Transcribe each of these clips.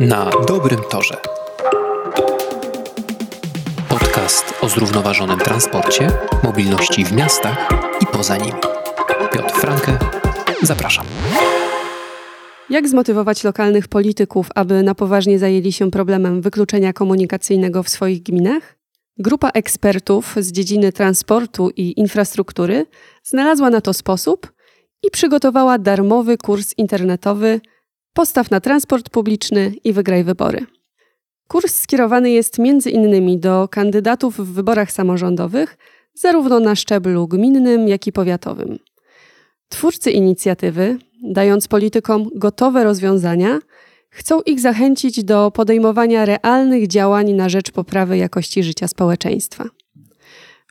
Na dobrym torze. Podcast o zrównoważonym transporcie, mobilności w miastach i poza nimi. Piotr Franke, zapraszam. Jak zmotywować lokalnych polityków, aby na poważnie zajęli się problemem wykluczenia komunikacyjnego w swoich gminach? Grupa ekspertów z dziedziny transportu i infrastruktury znalazła na to sposób i przygotowała darmowy kurs internetowy Postaw na transport publiczny i wygraj wybory. Kurs skierowany jest między innymi do kandydatów w wyborach samorządowych, zarówno na szczeblu gminnym, jak i powiatowym. Twórcy inicjatywy, dając politykom gotowe rozwiązania, chcą ich zachęcić do podejmowania realnych działań na rzecz poprawy jakości życia społeczeństwa.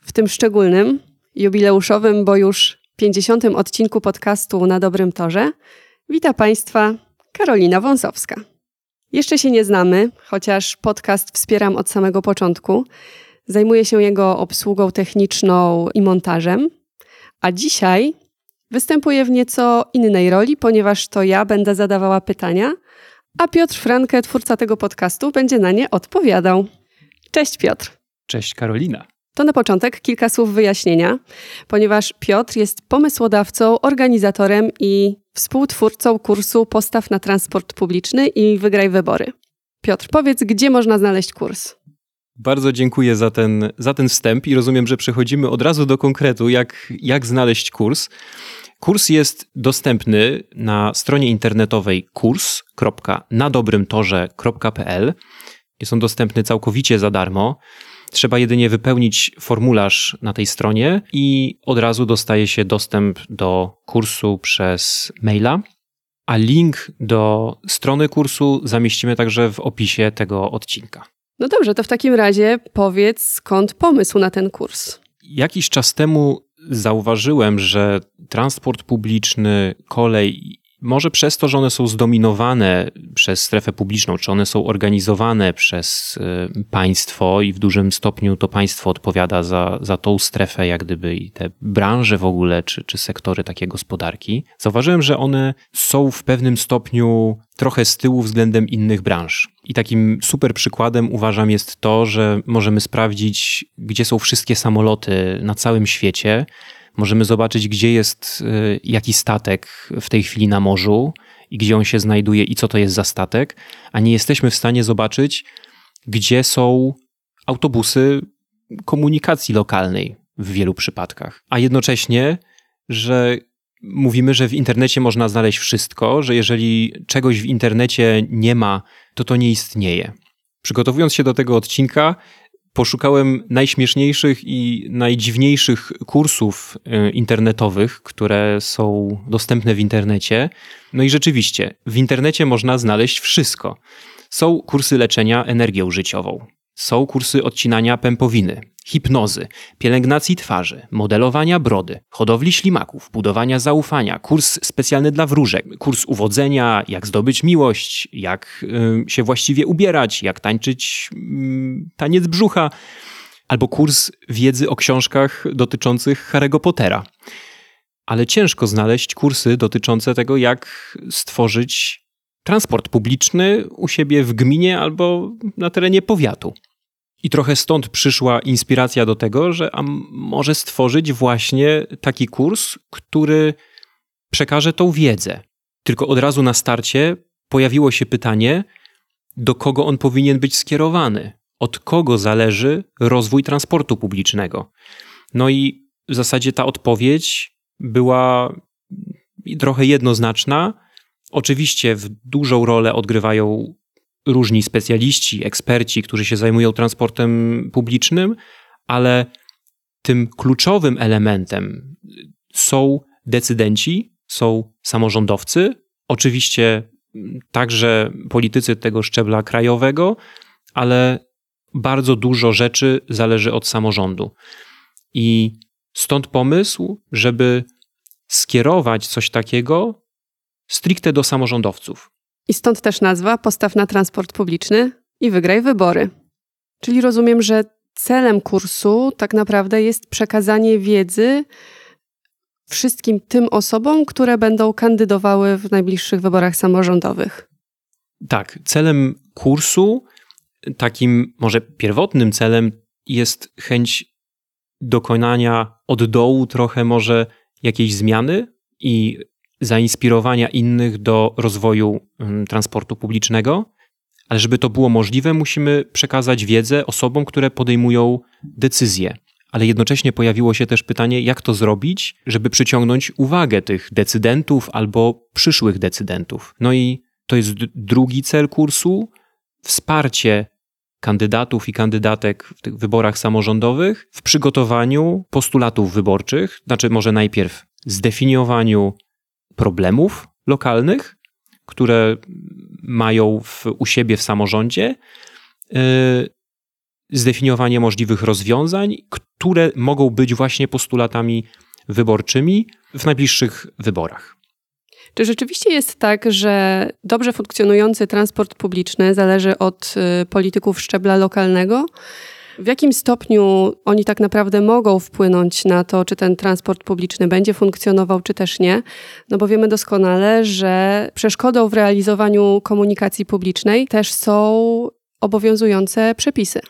W tym szczególnym, jubileuszowym, bo już 50. odcinku podcastu Na Dobrym Torze, wita Państwa Karolina Wąsowska. Jeszcze się nie znamy, chociaż podcast wspieram od samego początku. Zajmuję się jego obsługą techniczną i montażem, a dzisiaj występuję w nieco innej roli, ponieważ to ja będę zadawała pytania, a Piotr Franke, twórca tego podcastu, będzie na nie odpowiadał. Cześć Piotr. Cześć Karolina. To na początek kilka słów wyjaśnienia, ponieważ Piotr jest pomysłodawcą, organizatorem i współtwórcą kursu Postaw na transport publiczny i wygraj wybory. Piotr, powiedz, gdzie można znaleźć kurs? Bardzo dziękuję za ten, za ten wstęp i rozumiem, że przechodzimy od razu do konkretu, jak, jak znaleźć kurs. Kurs jest dostępny na stronie internetowej kurs.nadobrymtorze.pl. Jest on dostępny całkowicie za darmo. Trzeba jedynie wypełnić formularz na tej stronie i od razu dostaje się dostęp do kursu przez maila. A link do strony kursu zamieścimy także w opisie tego odcinka. No dobrze, to w takim razie powiedz skąd pomysł na ten kurs. Jakiś czas temu zauważyłem, że transport publiczny, kolej może przez to, że one są zdominowane przez strefę publiczną, czy one są organizowane przez y, państwo i w dużym stopniu to państwo odpowiada za, za tą strefę, jak gdyby i te branże w ogóle, czy, czy sektory takie gospodarki, zauważyłem, że one są w pewnym stopniu trochę z tyłu względem innych branż. I takim super przykładem uważam jest to, że możemy sprawdzić, gdzie są wszystkie samoloty na całym świecie Możemy zobaczyć, gdzie jest y, jaki statek w tej chwili na morzu i gdzie on się znajduje i co to jest za statek, a nie jesteśmy w stanie zobaczyć, gdzie są autobusy komunikacji lokalnej w wielu przypadkach. A jednocześnie, że mówimy, że w internecie można znaleźć wszystko, że jeżeli czegoś w internecie nie ma, to to nie istnieje. Przygotowując się do tego odcinka, poszukałem najśmieszniejszych i najdziwniejszych kursów e, internetowych, które są dostępne w internecie. No i rzeczywiście, w internecie można znaleźć wszystko. Są kursy leczenia energią życiową, są kursy odcinania pępowiny, hipnozy, pielęgnacji twarzy, modelowania brody, hodowli ślimaków, budowania zaufania, kurs specjalny dla wróżek, kurs uwodzenia, jak zdobyć miłość, jak y, się właściwie ubierać, jak tańczyć y, taniec brzucha, albo kurs wiedzy o książkach dotyczących Harry'ego Pottera. Ale ciężko znaleźć kursy dotyczące tego, jak stworzyć transport publiczny u siebie w gminie albo na terenie powiatu. I trochę stąd przyszła inspiracja do tego, że a może stworzyć właśnie taki kurs, który przekaże tą wiedzę. Tylko od razu na starcie pojawiło się pytanie, do kogo on powinien być skierowany, od kogo zależy rozwój transportu publicznego. No i w zasadzie ta odpowiedź była trochę jednoznaczna. Oczywiście w dużą rolę odgrywają różni specjaliści, eksperci, którzy się zajmują transportem publicznym, ale tym kluczowym elementem są decydenci, są samorządowcy, oczywiście także politycy tego szczebla krajowego, ale bardzo dużo rzeczy zależy od samorządu. I stąd pomysł, żeby skierować coś takiego stricte do samorządowców. I stąd też nazwa Postaw na transport publiczny i wygraj wybory. Czyli rozumiem, że celem kursu tak naprawdę jest przekazanie wiedzy wszystkim tym osobom, które będą kandydowały w najbliższych wyborach samorządowych. Tak, celem kursu, takim może pierwotnym celem jest chęć dokonania od dołu trochę może jakiejś zmiany i zainspirowania innych do rozwoju transportu publicznego. Ale żeby to było możliwe, musimy przekazać wiedzę osobom, które podejmują decyzje. Ale jednocześnie pojawiło się też pytanie, jak to zrobić, żeby przyciągnąć uwagę tych decydentów albo przyszłych decydentów. No i to jest drugi cel kursu wsparcie kandydatów i kandydatek w tych wyborach samorządowych w przygotowaniu postulatów wyborczych, znaczy może najpierw zdefiniowaniu problemów lokalnych, które mają w, u siebie w samorządzie, yy, zdefiniowanie możliwych rozwiązań, które mogą być właśnie postulatami wyborczymi w najbliższych wyborach. Czy rzeczywiście jest tak, że dobrze funkcjonujący transport publiczny zależy od y, polityków szczebla lokalnego? W jakim stopniu oni tak naprawdę mogą wpłynąć na to, czy ten transport publiczny będzie funkcjonował, czy też nie? No bo wiemy doskonale, że przeszkodą w realizowaniu komunikacji publicznej też są obowiązujące przepisy.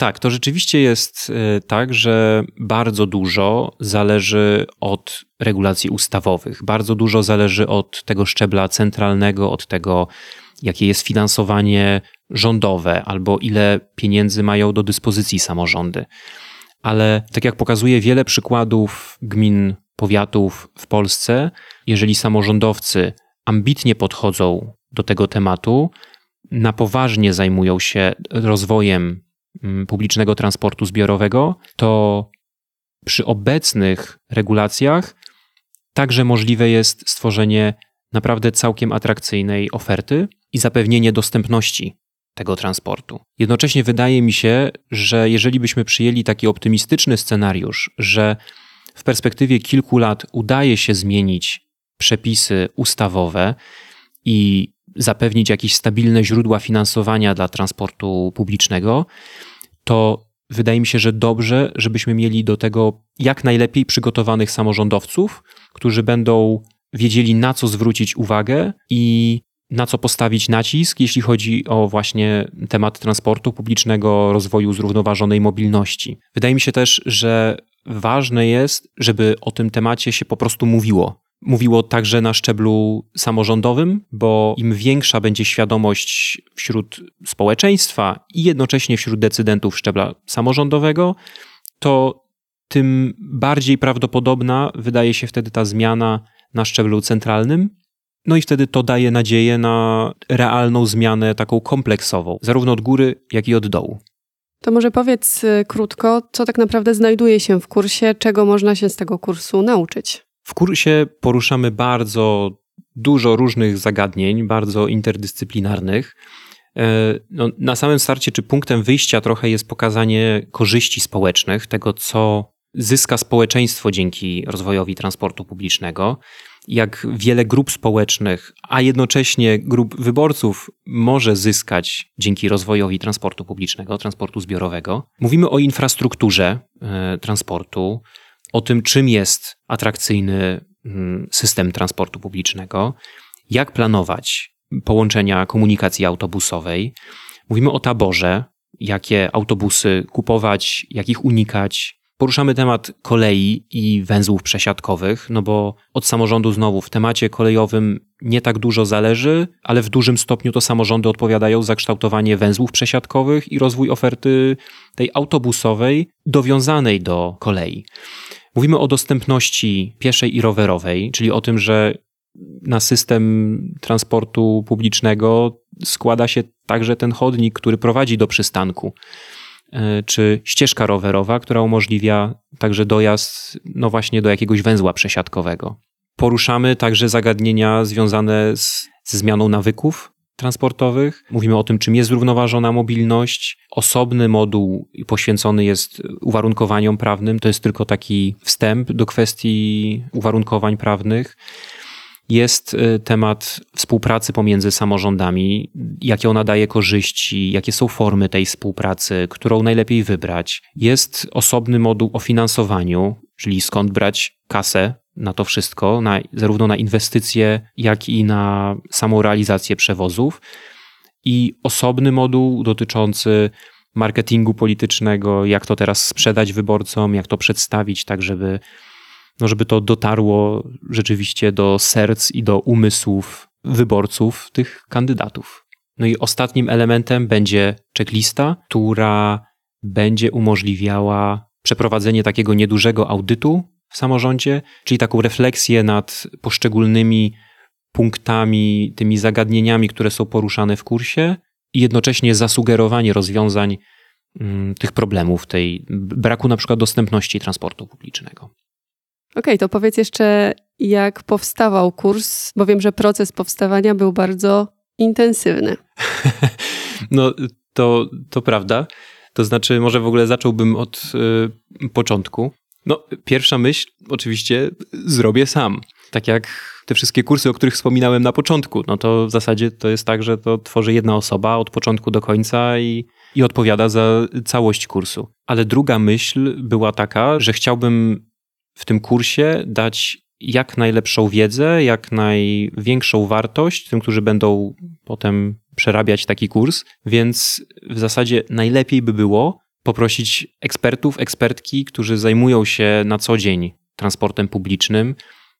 Tak, to rzeczywiście jest e, tak, że bardzo dużo zależy od regulacji ustawowych, bardzo dużo zależy od tego szczebla centralnego, od tego, jakie jest finansowanie rządowe albo ile pieniędzy mają do dyspozycji samorządy. Ale tak jak pokazuje wiele przykładów gmin, powiatów w Polsce, jeżeli samorządowcy ambitnie podchodzą do tego tematu, na poważnie zajmują się rozwojem mm, publicznego transportu zbiorowego, to przy obecnych regulacjach także możliwe jest stworzenie naprawdę całkiem atrakcyjnej oferty i zapewnienie dostępności tego transportu. Jednocześnie wydaje mi się, że jeżeli byśmy przyjęli taki optymistyczny scenariusz, że w perspektywie kilku lat udaje się zmienić przepisy ustawowe i zapewnić jakieś stabilne źródła finansowania dla transportu publicznego, to wydaje mi się, że dobrze, żebyśmy mieli do tego jak najlepiej przygotowanych samorządowców, którzy będą wiedzieli, na co zwrócić uwagę i na co postawić nacisk, jeśli chodzi o właśnie temat transportu publicznego, rozwoju zrównoważonej mobilności. Wydaje mi się też, że ważne jest, żeby o tym temacie się po prostu mówiło. Mówiło także na szczeblu samorządowym, bo im większa będzie świadomość wśród społeczeństwa i jednocześnie wśród decydentów szczebla samorządowego, to tym bardziej prawdopodobna wydaje się wtedy ta zmiana na szczeblu centralnym, no i wtedy to daje nadzieję na realną zmianę taką kompleksową, zarówno od góry, jak i od dołu. To może powiedz y, krótko, co tak naprawdę znajduje się w kursie, czego można się z tego kursu nauczyć? W kursie poruszamy bardzo dużo różnych zagadnień, bardzo interdyscyplinarnych. E, no, na samym starcie, czy punktem wyjścia trochę jest pokazanie korzyści społecznych, tego co zyska społeczeństwo dzięki rozwojowi transportu publicznego jak wiele grup społecznych, a jednocześnie grup wyborców może zyskać dzięki rozwojowi transportu publicznego, transportu zbiorowego. Mówimy o infrastrukturze e, transportu, o tym, czym jest atrakcyjny mm, system transportu publicznego, jak planować połączenia komunikacji autobusowej. Mówimy o taborze, jakie autobusy kupować, jak ich unikać, Poruszamy temat kolei i węzłów przesiadkowych, no bo od samorządu znowu w temacie kolejowym nie tak dużo zależy, ale w dużym stopniu to samorządy odpowiadają za kształtowanie węzłów przesiadkowych i rozwój oferty tej autobusowej dowiązanej do kolei. Mówimy o dostępności pieszej i rowerowej, czyli o tym, że na system transportu publicznego składa się także ten chodnik, który prowadzi do przystanku. E, czy ścieżka rowerowa, która umożliwia także dojazd no właśnie do jakiegoś węzła przesiadkowego. Poruszamy także zagadnienia związane z, ze zmianą nawyków transportowych. Mówimy o tym, czym jest zrównoważona mobilność. Osobny moduł poświęcony jest uwarunkowaniom prawnym. To jest tylko taki wstęp do kwestii uwarunkowań prawnych jest y, temat współpracy pomiędzy samorządami, jakie ona daje korzyści, jakie są formy tej współpracy, którą najlepiej wybrać. Jest osobny moduł o finansowaniu, czyli skąd brać kasę na to wszystko, na, zarówno na inwestycje, jak i na samą realizację przewozów. I osobny moduł dotyczący marketingu politycznego, jak to teraz sprzedać wyborcom, jak to przedstawić, tak żeby, no żeby to dotarło rzeczywiście do serc i do umysłów wyborców tych kandydatów. No i ostatnim elementem będzie checklista, która będzie umożliwiała przeprowadzenie takiego niedużego audytu w samorządzie, czyli taką refleksję nad poszczególnymi punktami, tymi zagadnieniami, które są poruszane w kursie i jednocześnie zasugerowanie rozwiązań mm, tych problemów, tej braku na przykład dostępności transportu publicznego. Okej, okay, to powiedz jeszcze, jak powstawał kurs, bo wiem, że proces powstawania był bardzo intensywny. no, to, to prawda. To znaczy, może w ogóle zacząłbym od y, początku. No, pierwsza myśl, oczywiście, zrobię sam. Tak jak te wszystkie kursy, o których wspominałem na początku. No to w zasadzie to jest tak, że to tworzy jedna osoba od początku do końca i, i odpowiada za całość kursu. Ale druga myśl była taka, że chciałbym w tym kursie dać jak najlepszą wiedzę, jak największą wartość tym, którzy będą potem przerabiać taki kurs, więc w zasadzie najlepiej by było poprosić ekspertów, ekspertki, którzy zajmują się na co dzień transportem publicznym,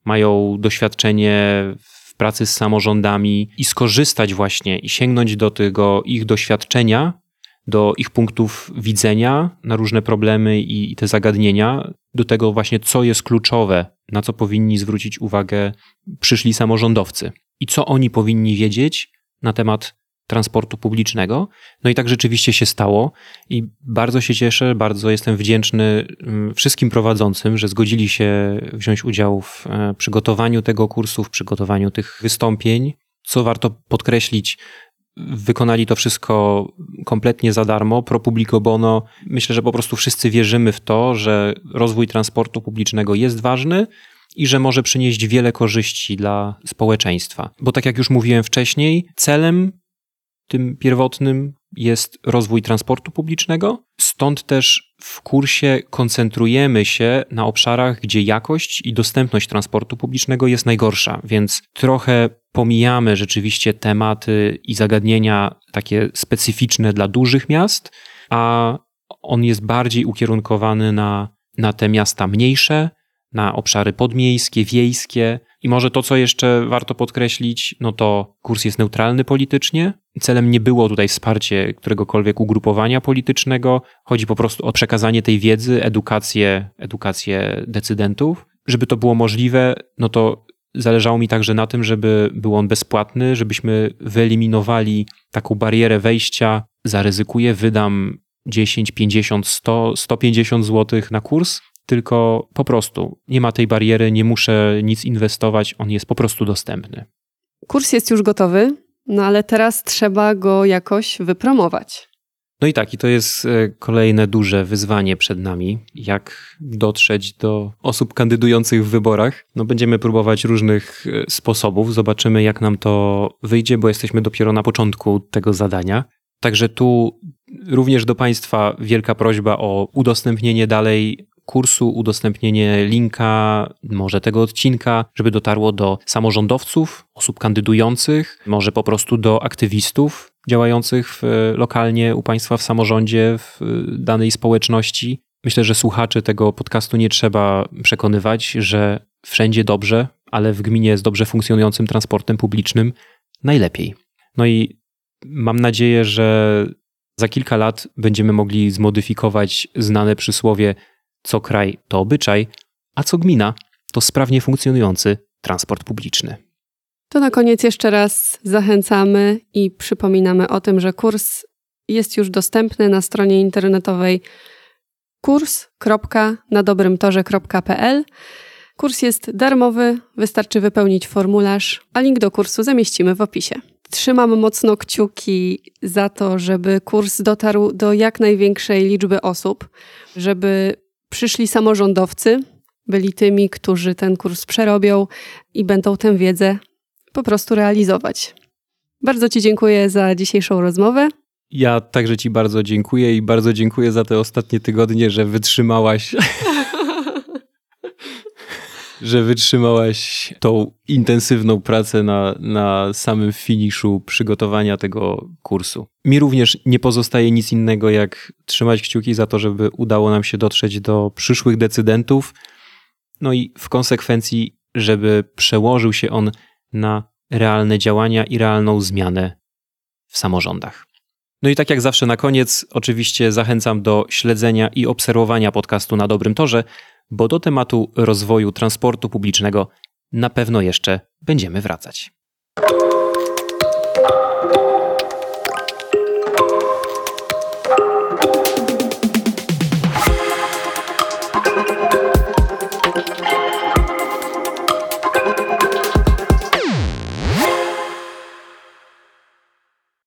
mają doświadczenie w pracy z samorządami i skorzystać właśnie i sięgnąć do tego ich doświadczenia, do ich punktów widzenia na różne problemy i, i te zagadnienia, do tego właśnie, co jest kluczowe, na co powinni zwrócić uwagę przyszli samorządowcy i co oni powinni wiedzieć na temat transportu publicznego. No i tak rzeczywiście się stało i bardzo się cieszę, bardzo jestem wdzięczny mm, wszystkim prowadzącym, że zgodzili się wziąć udział w e, przygotowaniu tego kursu, w przygotowaniu tych wystąpień. Co warto podkreślić, wykonali to wszystko kompletnie za darmo, pro publico bono. Myślę, że po prostu wszyscy wierzymy w to, że rozwój transportu publicznego jest ważny i że może przynieść wiele korzyści dla społeczeństwa. Bo tak jak już mówiłem wcześniej, celem tym pierwotnym jest rozwój transportu publicznego. Stąd też w kursie koncentrujemy się na obszarach, gdzie jakość i dostępność transportu publicznego jest najgorsza, więc trochę pomijamy rzeczywiście tematy i zagadnienia takie specyficzne dla dużych miast, a on jest bardziej ukierunkowany na, na te miasta mniejsze, na obszary podmiejskie, wiejskie. I może to, co jeszcze warto podkreślić, no to kurs jest neutralny politycznie. Celem nie było tutaj wsparcie któregokolwiek ugrupowania politycznego. Chodzi po prostu o przekazanie tej wiedzy, edukację, edukację decydentów. Żeby to było możliwe, no to zależało mi także na tym, żeby był on bezpłatny, żebyśmy wyeliminowali taką barierę wejścia. Zaryzykuję, wydam 10, 50, 100, 150 zł na kurs, tylko po prostu nie ma tej bariery, nie muszę nic inwestować, on jest po prostu dostępny. Kurs jest już gotowy, no ale teraz trzeba go jakoś wypromować. No i tak, i to jest e, kolejne duże wyzwanie przed nami, jak dotrzeć do osób kandydujących w wyborach. No będziemy próbować różnych e, sposobów, zobaczymy jak nam to wyjdzie, bo jesteśmy dopiero na początku tego zadania. Także tu również do Państwa wielka prośba o udostępnienie dalej kursu, udostępnienie linka, może tego odcinka, żeby dotarło do samorządowców, osób kandydujących, może po prostu do aktywistów działających w, lokalnie u Państwa w samorządzie, w danej społeczności. Myślę, że słuchaczy tego podcastu nie trzeba przekonywać, że wszędzie dobrze, ale w gminie z dobrze funkcjonującym transportem publicznym najlepiej. No i mam nadzieję, że za kilka lat będziemy mogli zmodyfikować znane przysłowie co kraj to obyczaj, a co gmina to sprawnie funkcjonujący transport publiczny. To na koniec jeszcze raz zachęcamy i przypominamy o tym, że kurs jest już dostępny na stronie internetowej kurs.nadobrymtorze.pl. Kurs jest darmowy, wystarczy wypełnić formularz, a link do kursu zamieścimy w opisie. Trzymam mocno kciuki za to, żeby kurs dotarł do jak największej liczby osób, żeby przyszli samorządowcy, byli tymi, którzy ten kurs przerobią i będą tę wiedzę po prostu realizować. Bardzo Ci dziękuję za dzisiejszą rozmowę. Ja także Ci bardzo dziękuję i bardzo dziękuję za te ostatnie tygodnie, że wytrzymałaś. że wytrzymałaś tą intensywną pracę na, na samym finiszu przygotowania tego kursu. Mi również nie pozostaje nic innego, jak trzymać kciuki za to, żeby udało nam się dotrzeć do przyszłych decydentów, no i w konsekwencji, żeby przełożył się on na realne działania i realną zmianę w samorządach. No i tak jak zawsze na koniec, oczywiście zachęcam do śledzenia i obserwowania podcastu na dobrym torze, bo do tematu rozwoju transportu publicznego na pewno jeszcze będziemy wracać.